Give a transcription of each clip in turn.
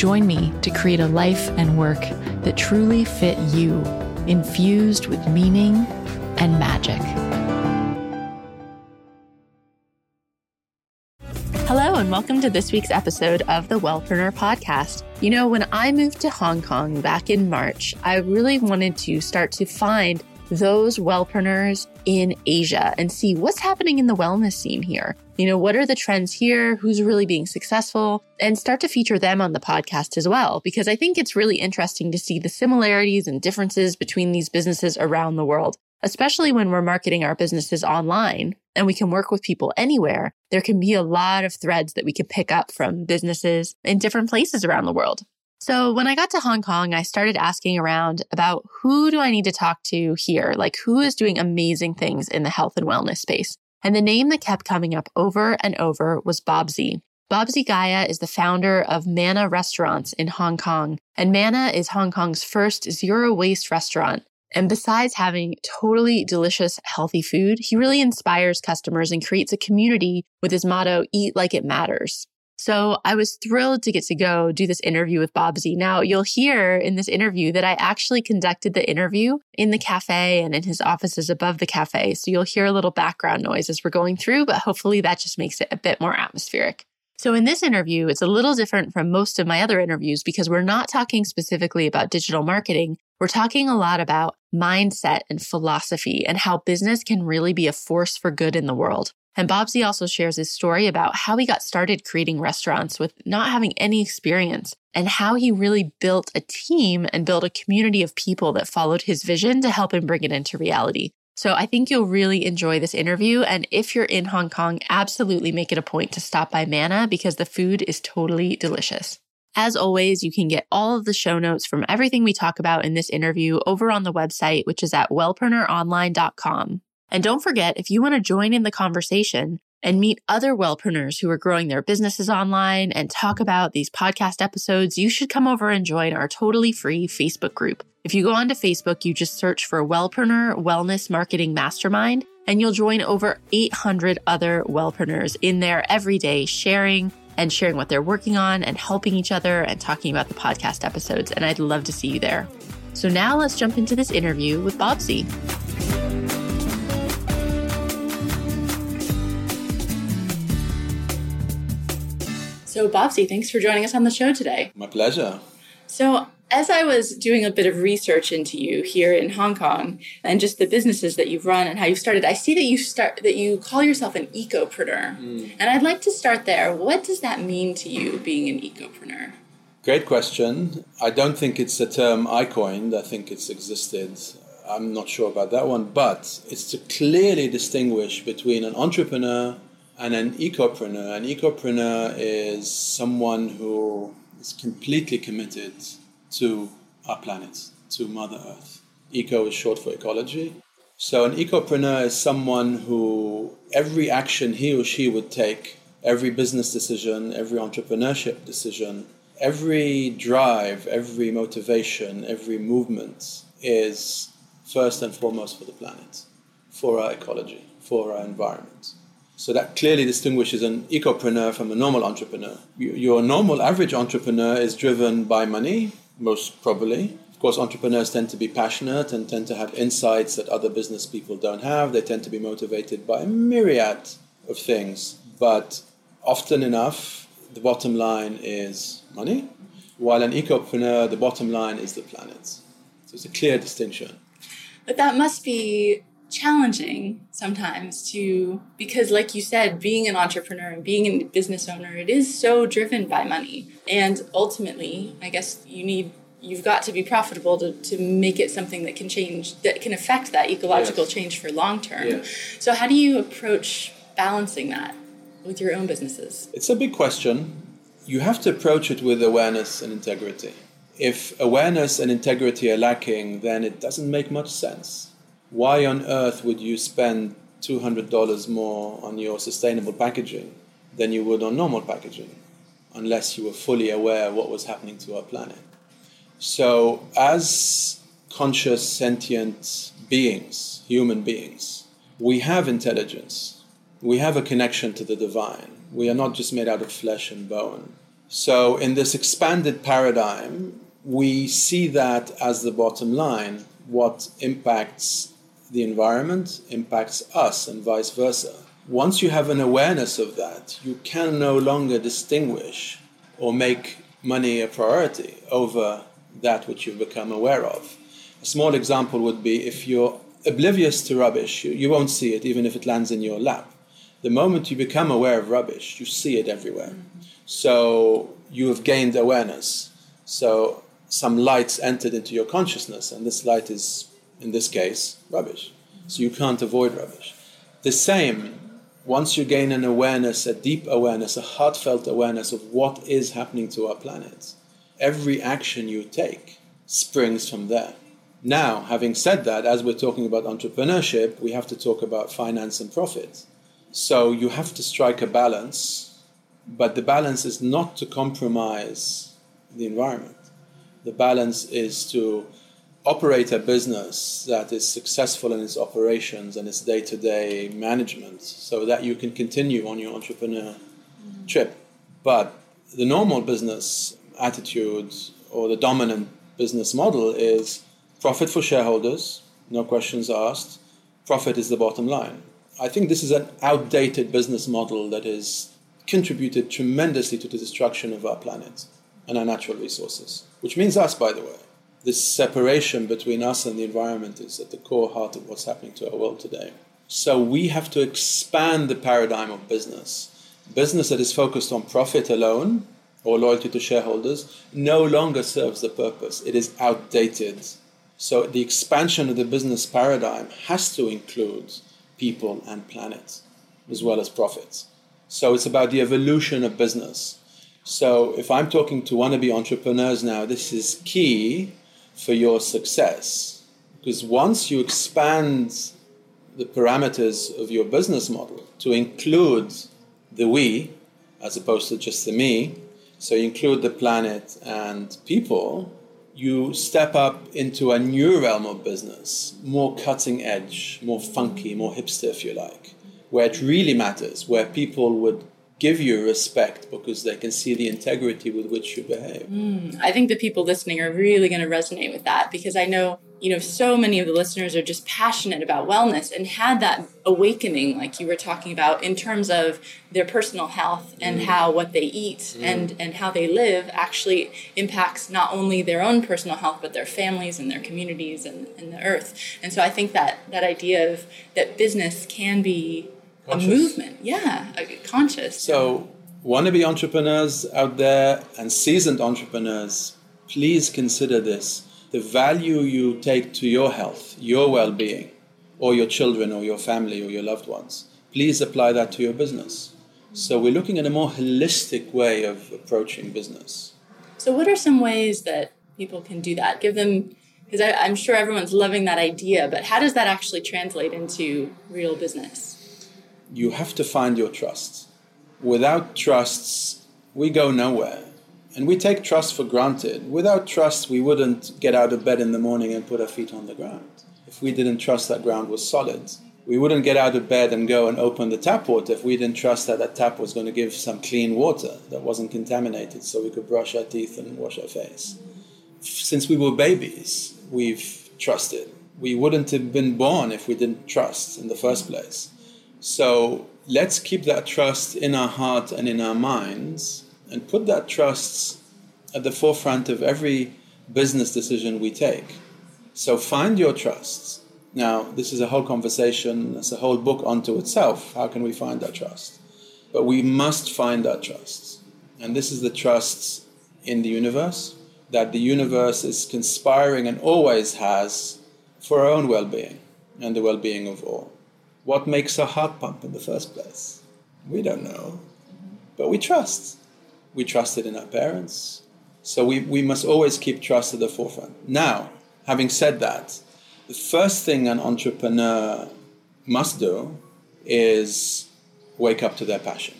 Join me to create a life and work that truly fit you, infused with meaning and magic. Hello, and welcome to this week's episode of the Wellpreneur Podcast. You know, when I moved to Hong Kong back in March, I really wanted to start to find those wellpreneurs in Asia and see what's happening in the wellness scene here. You know, what are the trends here? Who's really being successful? And start to feature them on the podcast as well, because I think it's really interesting to see the similarities and differences between these businesses around the world, especially when we're marketing our businesses online and we can work with people anywhere. There can be a lot of threads that we can pick up from businesses in different places around the world. So when I got to Hong Kong, I started asking around about who do I need to talk to here? Like who is doing amazing things in the health and wellness space? And the name that kept coming up over and over was Bobsy. Bobsy Gaia is the founder of Mana Restaurants in Hong Kong. And Mana is Hong Kong's first zero waste restaurant. And besides having totally delicious, healthy food, he really inspires customers and creates a community with his motto, eat like it matters. So I was thrilled to get to go do this interview with Bobsy. Now you'll hear in this interview that I actually conducted the interview in the cafe and in his offices above the cafe. So you'll hear a little background noise as we're going through, but hopefully that just makes it a bit more atmospheric. So in this interview, it's a little different from most of my other interviews because we're not talking specifically about digital marketing. We're talking a lot about mindset and philosophy and how business can really be a force for good in the world. And Bobsy also shares his story about how he got started creating restaurants with not having any experience and how he really built a team and built a community of people that followed his vision to help him bring it into reality. So I think you'll really enjoy this interview. And if you're in Hong Kong, absolutely make it a point to stop by Mana because the food is totally delicious. As always, you can get all of the show notes from everything we talk about in this interview over on the website, which is at wellpreneuronline.com. And don't forget, if you want to join in the conversation and meet other wellpreneurs who are growing their businesses online and talk about these podcast episodes, you should come over and join our totally free Facebook group. If you go onto Facebook, you just search for Wellpreneur Wellness Marketing Mastermind, and you'll join over 800 other wellpreneurs in there every day, sharing and sharing what they're working on and helping each other and talking about the podcast episodes. And I'd love to see you there. So now let's jump into this interview with Bobsy. So, Bobsy, thanks for joining us on the show today. My pleasure. So, as I was doing a bit of research into you here in Hong Kong and just the businesses that you've run and how you've started, I see that you start that you call yourself an ecopreneur. Mm. And I'd like to start there. What does that mean to you being an ecopreneur? Great question. I don't think it's a term I coined. I think it's existed. I'm not sure about that one, but it's to clearly distinguish between an entrepreneur and an ecopreneur. An ecopreneur is someone who is completely committed to our planet, to Mother Earth. Eco is short for ecology. So, an ecopreneur is someone who every action he or she would take, every business decision, every entrepreneurship decision, every drive, every motivation, every movement is first and foremost for the planet, for our ecology, for our environment. So that clearly distinguishes an ecopreneur from a normal entrepreneur. Your normal average entrepreneur is driven by money, most probably. Of course, entrepreneurs tend to be passionate and tend to have insights that other business people don't have. They tend to be motivated by a myriad of things. But often enough, the bottom line is money, while an ecopreneur, the bottom line is the planet. So it's a clear distinction. But that must be challenging sometimes to because like you said being an entrepreneur and being a business owner it is so driven by money and ultimately i guess you need you've got to be profitable to, to make it something that can change that can affect that ecological yes. change for long term yes. so how do you approach balancing that with your own businesses it's a big question you have to approach it with awareness and integrity. If awareness and integrity are lacking, then it doesn't make much sense. Why on earth would you spend $200 more on your sustainable packaging than you would on normal packaging, unless you were fully aware what was happening to our planet? So, as conscious, sentient beings, human beings, we have intelligence. We have a connection to the divine. We are not just made out of flesh and bone. So, in this expanded paradigm, we see that as the bottom line. What impacts the environment impacts us, and vice versa. Once you have an awareness of that, you can no longer distinguish or make money a priority over that which you've become aware of. A small example would be if you're oblivious to rubbish, you, you won't see it even if it lands in your lap. The moment you become aware of rubbish, you see it everywhere. So you have gained awareness. So some lights entered into your consciousness, and this light is, in this case, rubbish. So you can't avoid rubbish. The same, once you gain an awareness, a deep awareness, a heartfelt awareness of what is happening to our planet, every action you take springs from there. Now, having said that, as we're talking about entrepreneurship, we have to talk about finance and profit. So you have to strike a balance, but the balance is not to compromise the environment. The balance is to operate a business that is successful in its operations and its day to day management so that you can continue on your entrepreneur mm-hmm. trip. But the normal business attitude or the dominant business model is profit for shareholders, no questions asked. Profit is the bottom line. I think this is an outdated business model that has contributed tremendously to the destruction of our planet and our natural resources, which means us, by the way. This separation between us and the environment is at the core heart of what's happening to our world today. So we have to expand the paradigm of business. Business that is focused on profit alone or loyalty to shareholders no longer serves the purpose. It is outdated. So the expansion of the business paradigm has to include people and planet as well as profits. So it's about the evolution of business. So if I'm talking to wannabe entrepreneurs now, this is key for your success. Because once you expand the parameters of your business model to include the we, as opposed to just the me, so you include the planet and people, you step up into a new realm of business, more cutting edge, more funky, more hipster, if you like, where it really matters, where people would give you respect because they can see the integrity with which you behave. Mm, I think the people listening are really going to resonate with that because I know you know, so many of the listeners are just passionate about wellness and had that awakening, like you were talking about, in terms of their personal health and mm. how what they eat mm. and, and how they live actually impacts not only their own personal health, but their families and their communities and, and the earth. And so I think that that idea of that business can be. A movement. Yeah, A conscious. So, wannabe entrepreneurs out there and seasoned entrepreneurs, please consider this the value you take to your health, your well being, or your children, or your family, or your loved ones, please apply that to your business. So, we're looking at a more holistic way of approaching business. So, what are some ways that people can do that? Give them, because I'm sure everyone's loving that idea, but how does that actually translate into real business? You have to find your trust. Without trusts, we go nowhere and we take trust for granted. Without trust, we wouldn't get out of bed in the morning and put our feet on the ground. If we didn't trust that ground was solid, we wouldn't get out of bed and go and open the tap water if we didn't trust that that tap was going to give some clean water that wasn't contaminated so we could brush our teeth and wash our face. Since we were babies, we've trusted. We wouldn't have been born if we didn't trust in the first place. So let's keep that trust in our heart and in our minds and put that trust at the forefront of every business decision we take. So find your trusts. Now, this is a whole conversation, it's a whole book unto itself. How can we find that trust? But we must find that trust. And this is the trust in the universe, that the universe is conspiring and always has for our own well being and the well being of all. What makes our heart pump in the first place? We don't know, but we trust We trusted in our parents. So we, we must always keep trust at the forefront. Now, having said that, the first thing an entrepreneur must do is wake up to their passion.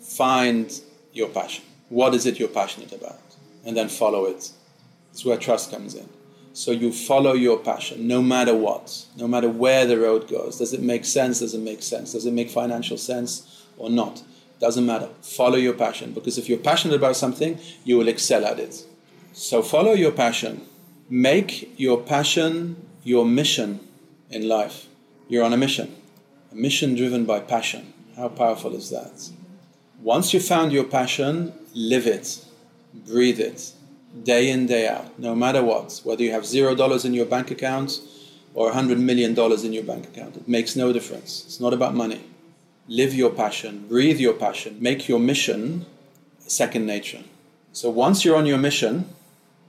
Find your passion. What is it you're passionate about? And then follow it. It's where trust comes in. So you follow your passion no matter what, no matter where the road goes. Does it make sense? Does it make sense? Does it make financial sense or not? Doesn't matter. Follow your passion because if you're passionate about something, you will excel at it. So follow your passion. Make your passion your mission in life. You're on a mission, a mission driven by passion. How powerful is that? Once you found your passion, live it, breathe it, day in, day out, no matter what. Whether you have zero dollars in your bank account or a hundred million dollars in your bank account, it makes no difference. It's not about money. Live your passion, breathe your passion, make your mission second nature. So once you're on your mission,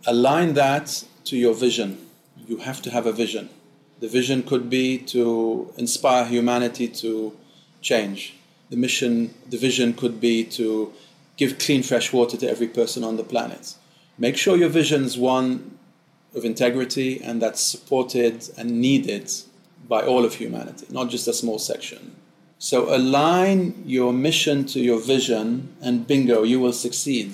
align that to your vision. You have to have a vision. The vision could be to inspire humanity to change. The mission, the vision could be to give clean, fresh water to every person on the planet. Make sure your vision is one of integrity and that's supported and needed by all of humanity, not just a small section. So align your mission to your vision, and bingo, you will succeed.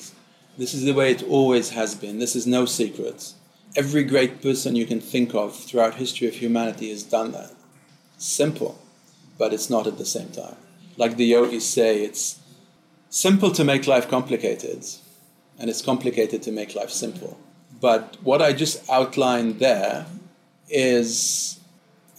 This is the way it always has been. This is no secret. Every great person you can think of throughout history of humanity has done that. Simple, but it's not at the same time. Like the yogis say, it's simple to make life complicated, and it's complicated to make life simple. But what I just outlined there is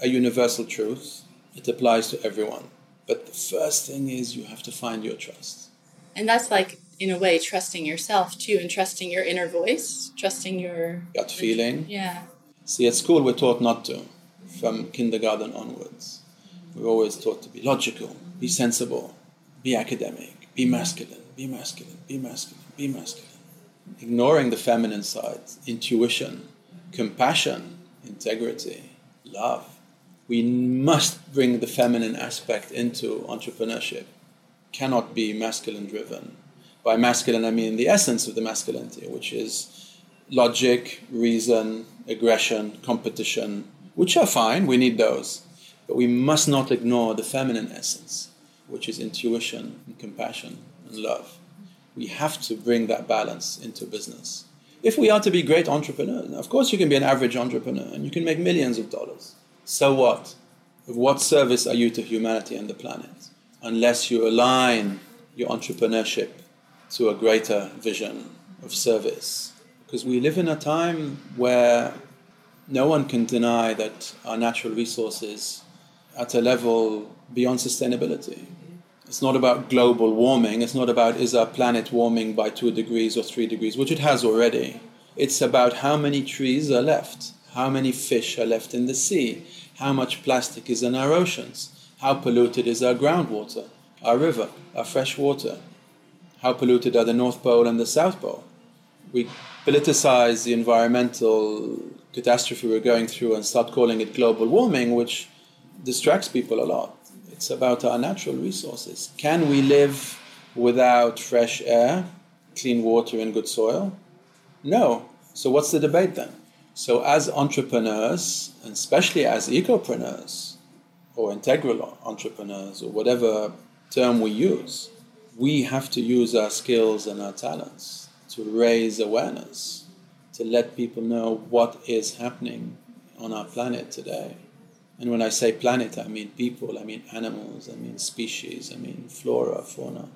a universal truth. It applies to everyone. But the first thing is you have to find your trust. And that's like, in a way, trusting yourself too, and trusting your inner voice, trusting your gut feeling. Yeah. See, at school we're taught not to, from kindergarten onwards. We're always taught to be logical, be sensible, be academic, be masculine, be masculine, be masculine, be masculine. Ignoring the feminine side, intuition, compassion, integrity, love we must bring the feminine aspect into entrepreneurship. Cannot be masculine driven. By masculine, I mean the essence of the masculinity, which is logic, reason, aggression, competition, which are fine, we need those. But we must not ignore the feminine essence, which is intuition and compassion and love. We have to bring that balance into business. If we are to be great entrepreneurs, of course you can be an average entrepreneur and you can make millions of dollars. So what? Of what service are you to humanity and the planet? Unless you align your entrepreneurship to a greater vision of service. Because we live in a time where no one can deny that our natural resources at a level beyond sustainability. It's not about global warming. It's not about is our planet warming by two degrees or three degrees, which it has already. It's about how many trees are left, how many fish are left in the sea, how much plastic is in our oceans, how polluted is our groundwater, our river, our fresh water, how polluted are the North Pole and the South Pole. We politicize the environmental catastrophe we're going through and start calling it global warming, which distracts people a lot. It's about our natural resources. Can we live without fresh air, clean water, and good soil? No. So, what's the debate then? So, as entrepreneurs, and especially as ecopreneurs or integral entrepreneurs or whatever term we use, we have to use our skills and our talents to raise awareness, to let people know what is happening on our planet today. And when I say planet, I mean people, I mean animals, I mean species, I mean flora, fauna,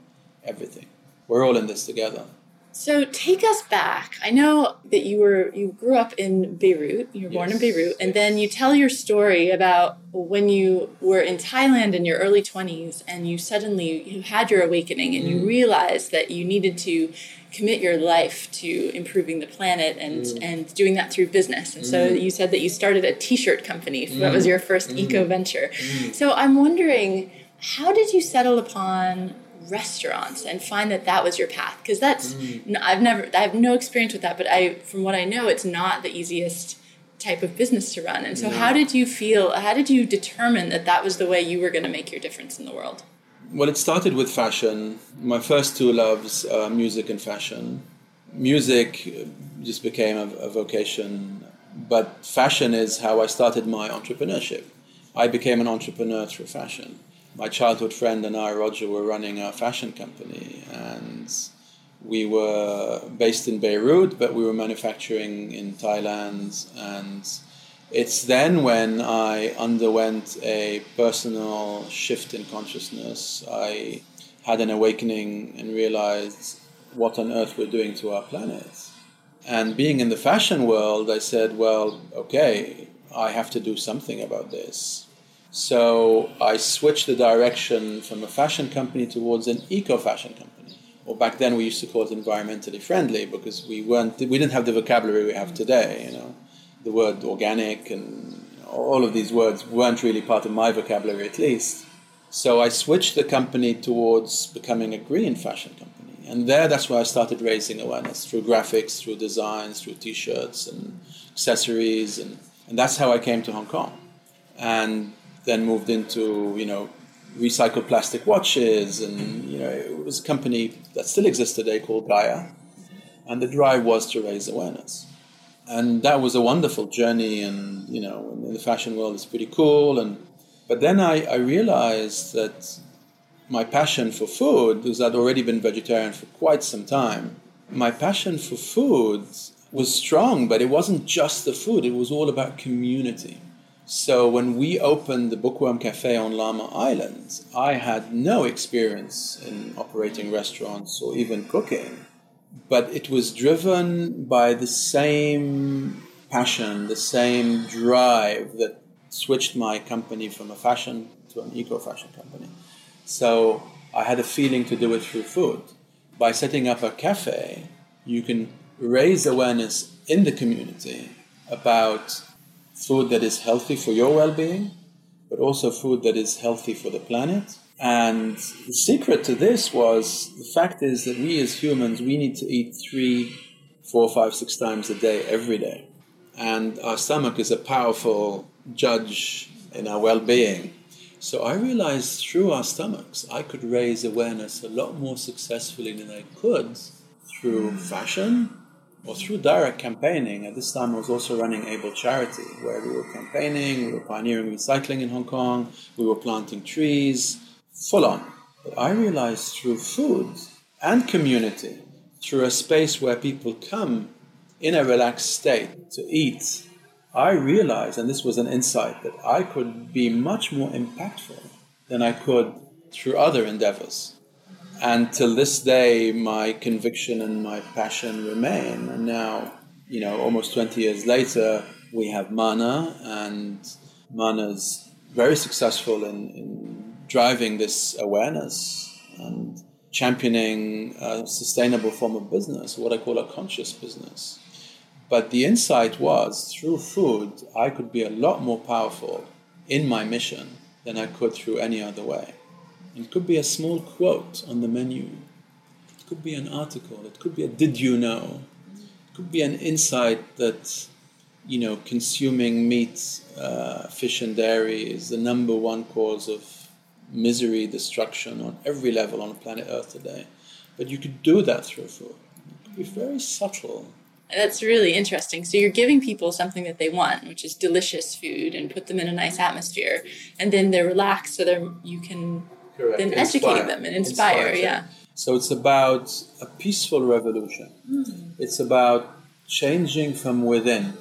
everything. We're all in this together. So take us back. I know that you were you grew up in Beirut. You were yes. born in Beirut, and then you tell your story about when you were in Thailand in your early twenties, and you suddenly you had your awakening, and mm. you realized that you needed to commit your life to improving the planet and mm. and doing that through business. And mm. so you said that you started a T-shirt company. So that was mm. your first mm. eco venture. Mm. So I'm wondering, how did you settle upon restaurants and find that that was your path because that's mm. I've never I have no experience with that but I from what I know it's not the easiest type of business to run and so no. how did you feel how did you determine that that was the way you were going to make your difference in the world Well, it started with fashion. My first two loves are music and fashion. Music just became a, a vocation, but fashion is how I started my entrepreneurship. I became an entrepreneur through fashion. My childhood friend and I, Roger, were running a fashion company, and we were based in Beirut, but we were manufacturing in Thailand. And it's then when I underwent a personal shift in consciousness. I had an awakening and realized what on earth we're doing to our planet. And being in the fashion world, I said, well, okay, I have to do something about this. So I switched the direction from a fashion company towards an eco fashion company. Or back then we used to call it environmentally friendly because we weren't we didn't have the vocabulary we have today, you know. The word organic and all of these words weren't really part of my vocabulary at least. So I switched the company towards becoming a green fashion company. And there that's where I started raising awareness through graphics, through designs, through t shirts and accessories and, and that's how I came to Hong Kong. And then moved into you know recycled plastic watches, and you know it was a company that still exists today called Gaia, and the drive was to raise awareness, and that was a wonderful journey, and you know in the fashion world it's pretty cool, and but then I, I realized that my passion for food, because I'd already been vegetarian for quite some time, my passion for food was strong, but it wasn't just the food, it was all about community. So when we opened the Bookworm Cafe on Lamma Island, I had no experience in operating restaurants or even cooking, but it was driven by the same passion, the same drive that switched my company from a fashion to an eco fashion company. So I had a feeling to do it through food. By setting up a cafe, you can raise awareness in the community about food that is healthy for your well being, but also food that is healthy for the planet. And the secret to this was the fact is that we as humans, we need to eat three, four, five, six times a day, every day. And our stomach is a powerful judge in our well being. So I realized through our stomachs, I could raise awareness a lot more successfully than I could through fashion or through direct campaigning. At this time, I was also running Able Charity, where we were campaigning, we were pioneering recycling in Hong Kong, we were planting trees, full on. But I realized through food and community, through a space where people come in a relaxed state to eat, I realized, and this was an insight, that I could be much more impactful than I could through other endeavors. And till this day, my conviction and my passion remain. And now, you know, almost 20 years later, we have Mana, and Mana's very successful in, in driving this awareness and championing a sustainable form of business, what I call a conscious business. But the insight was through food, I could be a lot more powerful in my mission than I could through any other way. It could be a small quote on the menu. It could be an article. It could be a did you know. It could be an insight that, you know, consuming meat, uh, fish, and dairy is the number one cause of misery, destruction on every level on planet Earth today. But you could do that through food. It could be very subtle. That's really interesting. So you're giving people something that they want, which is delicious food, and put them in a nice atmosphere, and then they're relaxed, so they're you can Correct. then inspire. educate them and inspire. inspire yeah. So it's about a peaceful revolution. Mm. It's about changing from within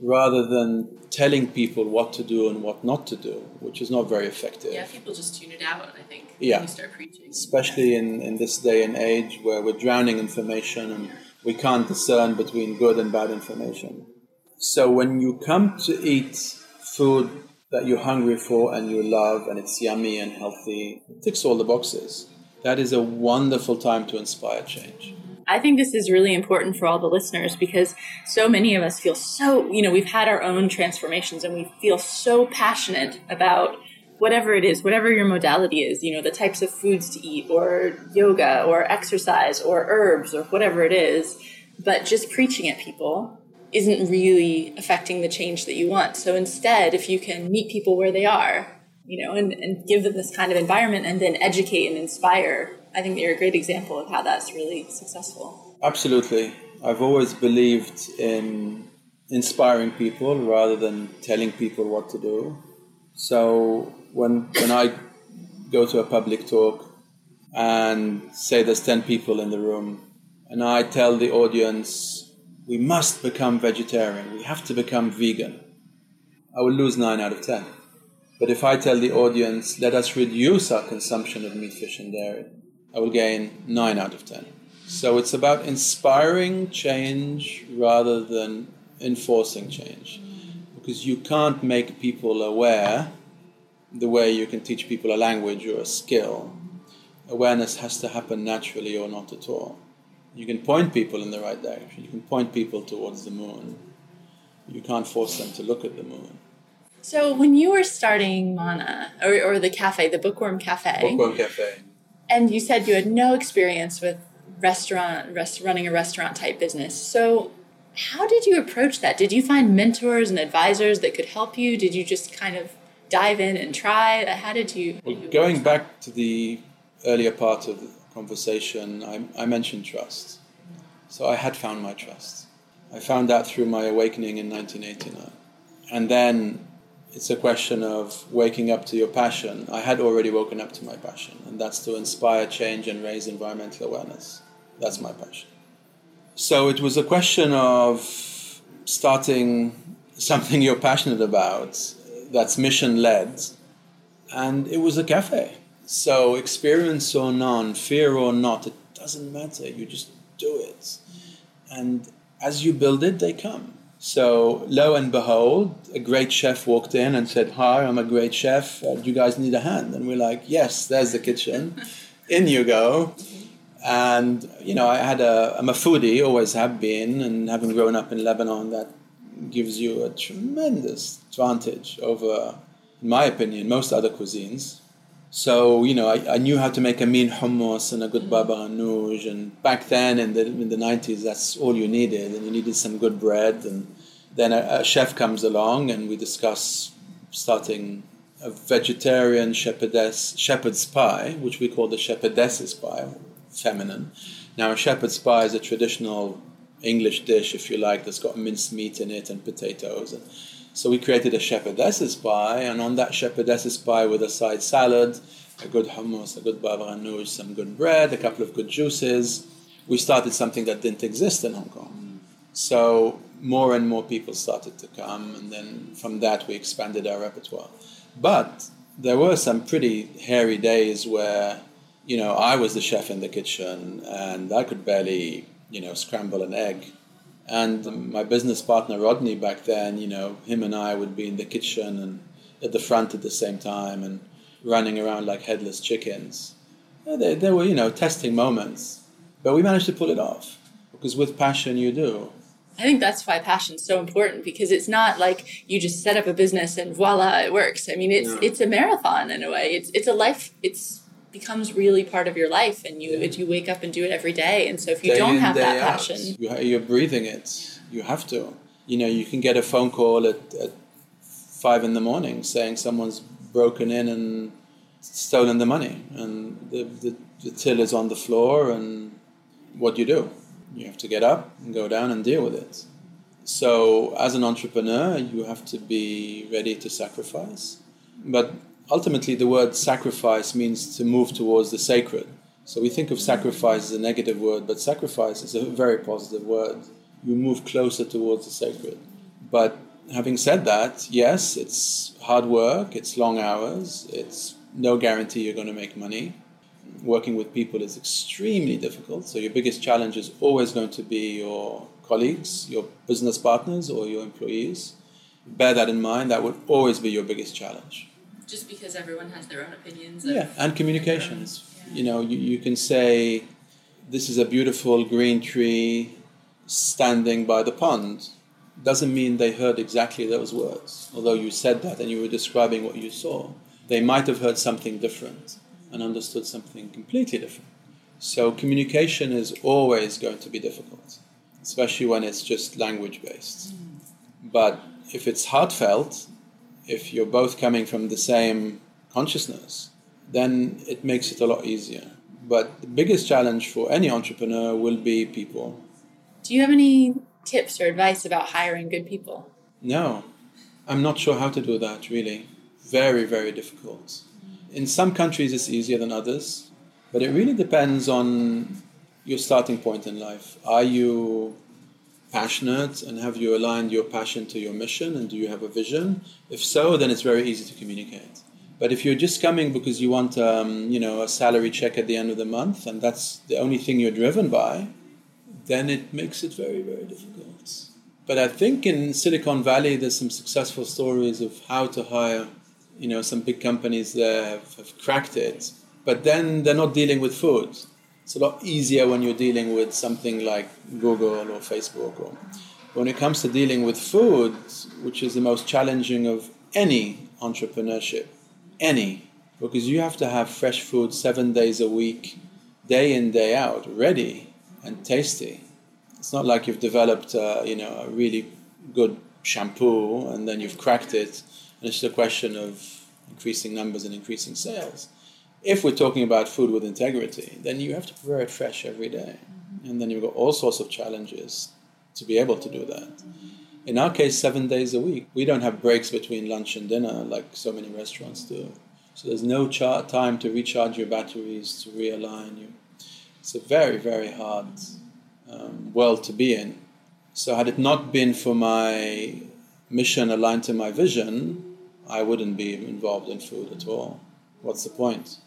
rather than telling people what to do and what not to do, which is not very effective. Yeah, people just tune it out, I think, yeah. when you start preaching. Especially in, in this day and age where we're drowning information and we can't discern between good and bad information. So when you come to eat food that you're hungry for and you love and it's yummy and healthy. It ticks all the boxes. That is a wonderful time to inspire change. I think this is really important for all the listeners because so many of us feel so, you know, we've had our own transformations and we feel so passionate about whatever it is, whatever your modality is, you know, the types of foods to eat or yoga or exercise or herbs or whatever it is. But just preaching at people isn't really affecting the change that you want. So instead, if you can meet people where they are, you know, and, and give them this kind of environment and then educate and inspire. I think you're a great example of how that's really successful. Absolutely. I've always believed in inspiring people rather than telling people what to do. So when when I go to a public talk and say there's 10 people in the room and I tell the audience we must become vegetarian, we have to become vegan, I will lose 9 out of 10. But if I tell the audience let us reduce our consumption of meat, fish and dairy, I will gain 9 out of 10. So it's about inspiring change rather than enforcing change. Because you can't make people aware the way you can teach people a language or a skill. Awareness has to happen naturally or not at all. You can point people in the right direction, you can point people towards the moon. You can't force them to look at the moon. So, when you were starting Mana, or, or the cafe, the Bookworm Cafe, Bookworm Cafe, and you said you had no experience with restaurant, rest, running a restaurant type business. So, how did you approach that? Did you find mentors and advisors that could help you? Did you just kind of dive in and try? How did you? Well, going back to the earlier part of the conversation, I, I mentioned trust. So I had found my trust. I found that through my awakening in 1989. And then it's a question of waking up to your passion. I had already woken up to my passion, and that's to inspire change and raise environmental awareness. That's my passion. So it was a question of starting something you're passionate about that's mission led, and it was a cafe. So experience or none, fear or not, it doesn't matter. You just do it, and as you build it, they come. So lo and behold, a great chef walked in and said, "Hi, I'm a great chef. Uh, do you guys need a hand?" And we're like, "Yes, there's the kitchen. in you go." And you know, I had a I'm a foodie, always have been, and having grown up in Lebanon, that gives you a tremendous advantage over, in my opinion, most other cuisines. So you know, I, I knew how to make a mean hummus and a good mm. baba ganoush, and back then in the in the nineties, that's all you needed, and you needed some good bread. And then a, a chef comes along, and we discuss starting a vegetarian shepherdess shepherd's pie, which we call the shepherdess's pie, feminine. Now, a shepherd's pie is a traditional English dish, if you like, that's got minced meat in it and potatoes. And so we created a shepherdess's pie, and on that shepherdess's pie with a side salad, a good hummus, a good baba ganoush, some good bread, a couple of good juices, we started something that didn't exist in Hong Kong. So more and more people started to come, and then from that we expanded our repertoire. But there were some pretty hairy days where you know, I was the chef in the kitchen and I could barely, you know, scramble an egg. And my business partner Rodney back then, you know, him and I would be in the kitchen and at the front at the same time and running around like headless chickens. There, there were, you know, testing moments, but we managed to pull it off because with passion you do. I think that's why passion's so important because it's not like you just set up a business and voila, it works. I mean, it's no. it's a marathon in a way. It's it's a life. It's becomes really part of your life and you you wake up and do it every day. And so if you day don't have that out. passion. You're breathing it. You have to. You know you can get a phone call at, at five in the morning saying someone's broken in and stolen the money and the, the, the till is on the floor and what do you do? You have to get up and go down and deal with it. So as an entrepreneur you have to be ready to sacrifice. But ultimately the word sacrifice means to move towards the sacred. So we think of sacrifice as a negative word, but sacrifice is a very positive word. You move closer towards the sacred. But having said that, yes, it's hard work, it's long hours, it's no guarantee you're going to make money. Working with people is extremely difficult. So your biggest challenge is always going to be your colleagues, your business partners, or your employees. Bear that in mind, that would always be your biggest challenge just because everyone has their own opinions. Yeah, and communications. Yeah. You know, you, you can say, this is a beautiful green tree standing by the pond. Doesn't mean they heard exactly those words. Although you said that and you were describing what you saw, they might have heard something different and understood something completely different. So communication is always going to be difficult, especially when it's just language based. Mm. But if it's heartfelt if you're both coming from the same consciousness, then it makes it a lot easier. But the biggest challenge for any entrepreneur will be people. Do you have any tips or advice about hiring good people? No, I'm not sure how to do that really. Very, very difficult. In some countries, it's easier than others, but it really depends on your starting point in life. Are you passionate and have you aligned your passion to your mission and do you have a vision? If so, then it's very easy to communicate. But if you're just coming because you want, um, you know, a salary check at the end of the month and that's the only thing you're driven by, then it makes it very, very difficult. But I think in Silicon Valley, there's some successful stories of how to hire, you know, some big companies there have, have cracked it. But then they're not dealing with food. It's a lot easier when you're dealing with something like Google or Facebook. Or when it comes to dealing with food, which is the most challenging of any entrepreneurship, any, because you have to have fresh food seven days a week, day in day out, ready and tasty. It's not like you've developed, uh, you know, a really good shampoo and then you've cracked it, and it's just a question of increasing numbers and increasing sales. If we're talking about food with integrity, then you have to prepare it fresh every day. And then you've got all sorts of challenges to be able to do that. In our case, seven days a week. We don't have breaks between lunch and dinner like so many restaurants do. So there's no char- time to recharge your batteries, to realign you. It's a very, very hard um, world to be in. So, had it not been for my mission aligned to my vision, I wouldn't be involved in food at all. What's the point?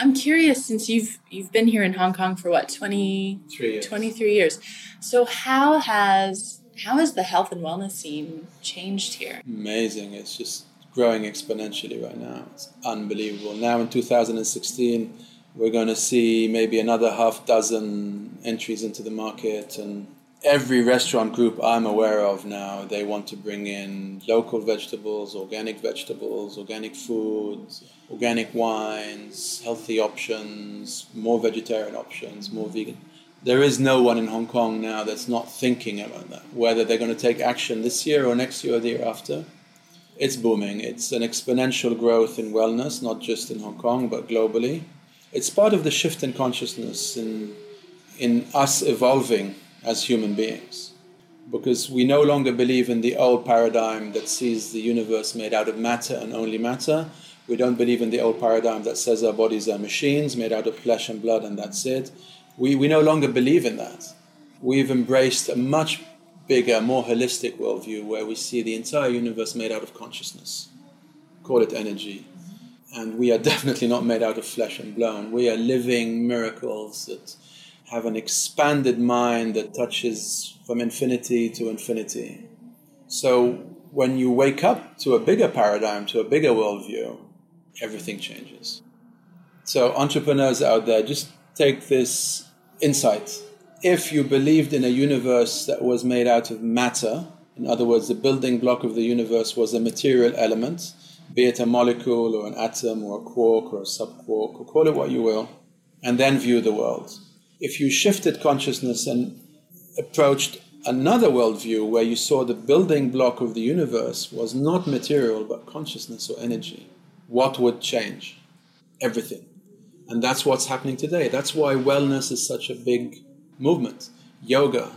I'm curious since you've you've been here in Hong Kong for what 20 years. 23 years. So how has how has the health and wellness scene changed here? Amazing. It's just growing exponentially right now. It's unbelievable. Now in 2016 we're going to see maybe another half dozen entries into the market and every restaurant group I'm aware of now, they want to bring in local vegetables, organic vegetables, organic foods, organic wines, healthy options, more vegetarian options, more vegan. There is no one in Hong Kong now that's not thinking about that, whether they're going to take action this year or next year or the year after. It's booming. It's an exponential growth in wellness, not just in Hong Kong, but globally. It's part of the shift in consciousness in, in us evolving as human beings. Because we no longer believe in the old paradigm that sees the universe made out of matter and only matter. We don't believe in the old paradigm that says our bodies are machines made out of flesh and blood and that's it. We, we no longer believe in that. We've embraced a much bigger, more holistic worldview where we see the entire universe made out of consciousness. Call it energy. And we are definitely not made out of flesh and blood. We are living miracles that have an expanded mind that touches from infinity to infinity. So when you wake up to a bigger paradigm, to a bigger worldview, everything changes. So entrepreneurs out there, just take this insight. If you believed in a universe that was made out of matter, in other words, the building block of the universe was a material element, be it a molecule or an atom or a quark or a subquark, or call it what you will, and then view the world if you shifted consciousness and approached another worldview where you saw the building block of the universe was not material but consciousness or energy, what would change? Everything. And that's what's happening today. That's why wellness is such a big movement. Yoga,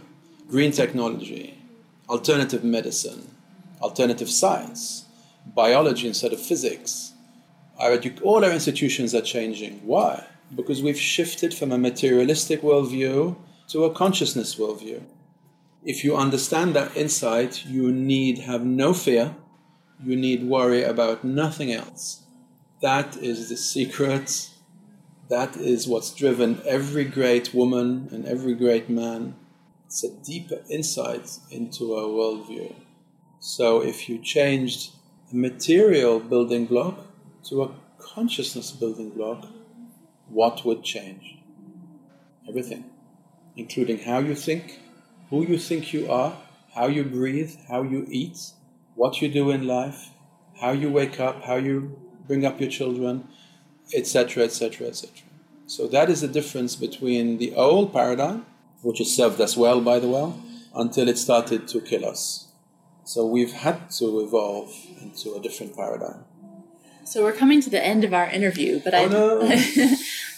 green technology, alternative medicine, alternative science, biology instead of physics. All our institutions are changing. Why? because we've shifted from a materialistic worldview to a consciousness worldview. If you understand that insight, you need have no fear, you need worry about nothing else. That is the secret. That is what's driven every great woman and every great man. It's a deeper insight into our worldview. So if you changed a material building block to a consciousness building block, what would change? Everything, including how you think, who you think you are, how you breathe, how you eat, what you do in life, how you wake up, how you bring up your children, etc., etc., etc. So that is the difference between the old paradigm, which has served us well, by the way, until it started to kill us. So we've had to evolve into a different paradigm. So we're coming to the end of our interview, but Oh, I'd, no.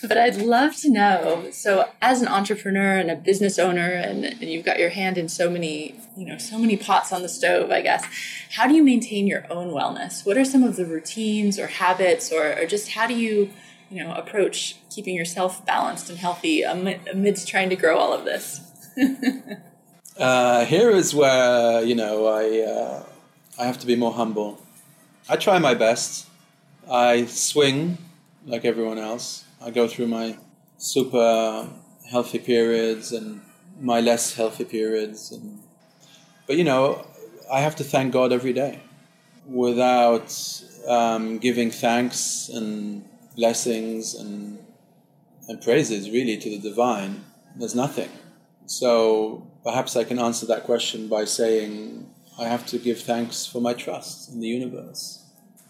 but I'd love to know. So, as an entrepreneur and a business owner, and, and you've got your hand in so many, you know, so many pots on the stove, I guess. How do you maintain your own wellness? What are some of the routines or habits, or, or just how do you, you know, approach keeping yourself balanced and healthy amidst trying to grow all of this? Uh, here is where you know I uh, I have to be more humble. I try my best. I swing like everyone else. I go through my super healthy periods and my less healthy periods, and but you know I have to thank God every day. Without um, giving thanks and blessings and and praises really to the divine, there's nothing. So perhaps I can answer that question by saying I have to give thanks for my trust in the universe.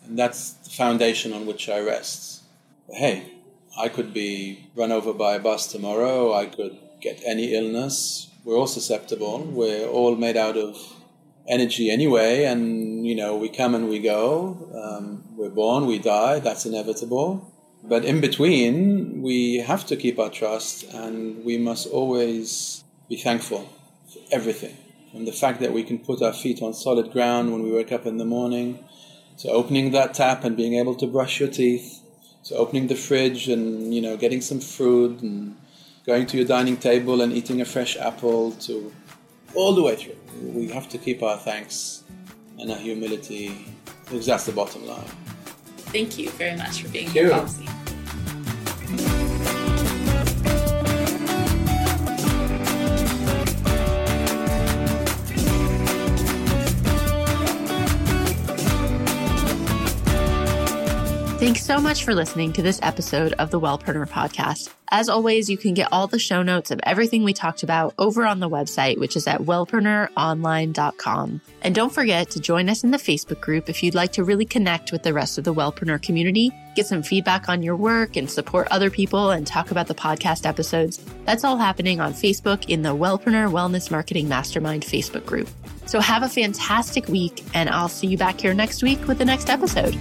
And that's the foundation on which I rest. But hey, I could be run over by a bus tomorrow, I could get any illness. We're all susceptible. We're all made out of energy anyway, and you know, we come and we go. Um, we're born, we die, that's inevitable. But in between, we have to keep our trust and we must always be thankful for everything. From the fact that we can put our feet on solid ground when we wake up in the morning, to opening that tap and being able to brush your teeth, to opening the fridge and you know getting some fruit and going to your dining table and eating a fresh apple, to all the way through. We have to keep our thanks and our humility because that's the bottom line. Thank you very much for being Thank here. So much for listening to this episode of the Wellpreneur podcast. As always, you can get all the show notes of everything we talked about over on the website, which is at wellpreneuronline.com. And don't forget to join us in the Facebook group if you'd like to really connect with the rest of the Wellpreneur community, get some feedback on your work and support other people and talk about the podcast episodes. That's all happening on Facebook in the Wellpreneur Wellness Marketing Mastermind Facebook group. So have a fantastic week, and I'll see you back here next week with the next episode.